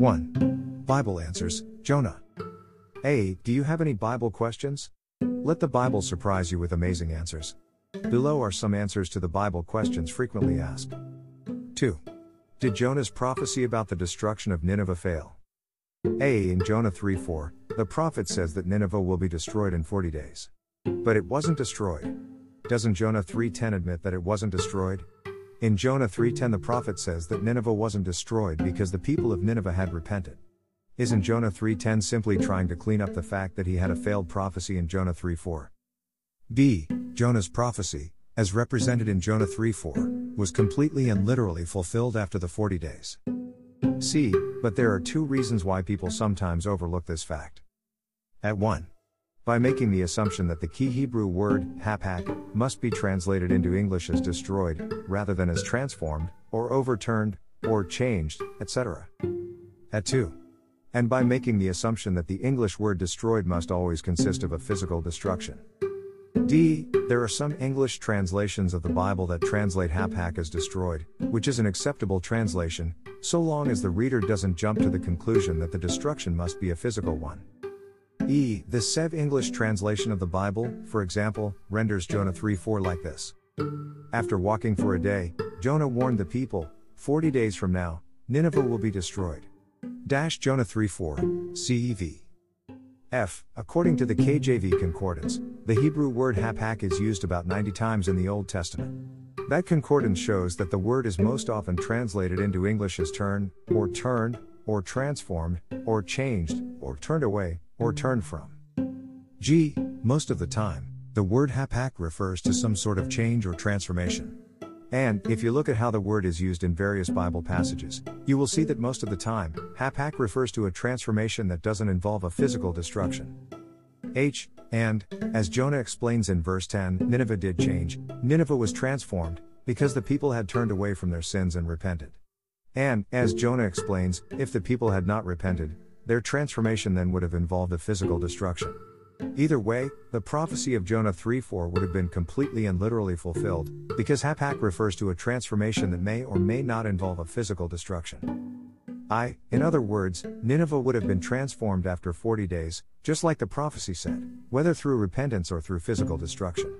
1. Bible answers Jonah. A. Do you have any Bible questions? Let the Bible surprise you with amazing answers. Below are some answers to the Bible questions frequently asked. 2. Did Jonah's prophecy about the destruction of Nineveh fail? A. In Jonah 3 4, the prophet says that Nineveh will be destroyed in 40 days. But it wasn't destroyed. Doesn't Jonah 3:10 admit that it wasn't destroyed? In Jonah 3:10 the prophet says that Nineveh wasn't destroyed because the people of Nineveh had repented. Isn't Jonah 3:10 simply trying to clean up the fact that he had a failed prophecy in Jonah 3:4? B. Jonah's prophecy, as represented in Jonah 3:4, was completely and literally fulfilled after the 40 days. C. But there are two reasons why people sometimes overlook this fact. At 1 by making the assumption that the key Hebrew word, hapak, must be translated into English as destroyed, rather than as transformed, or overturned, or changed, etc. At 2. And by making the assumption that the English word destroyed must always consist of a physical destruction. D. There are some English translations of the Bible that translate hapak as destroyed, which is an acceptable translation, so long as the reader doesn't jump to the conclusion that the destruction must be a physical one. E. The Sev English translation of the Bible, for example, renders Jonah 3 4 like this. After walking for a day, Jonah warned the people, 40 days from now, Nineveh will be destroyed. Dash Jonah 3 4, CEV. F. According to the KJV Concordance, the Hebrew word hapak is used about 90 times in the Old Testament. That concordance shows that the word is most often translated into English as turn, or turned, or transformed, or changed, or turned away, or turn from. G. Most of the time, the word hapak refers to some sort of change or transformation. And, if you look at how the word is used in various Bible passages, you will see that most of the time, hapak refers to a transformation that doesn't involve a physical destruction. H. And, as Jonah explains in verse 10, Nineveh did change, Nineveh was transformed, because the people had turned away from their sins and repented. And, as Jonah explains, if the people had not repented, their transformation then would have involved a physical destruction. Either way, the prophecy of Jonah 3:4 would have been completely and literally fulfilled, because hapak refers to a transformation that may or may not involve a physical destruction. I, in other words, Nineveh would have been transformed after 40 days, just like the prophecy said, whether through repentance or through physical destruction.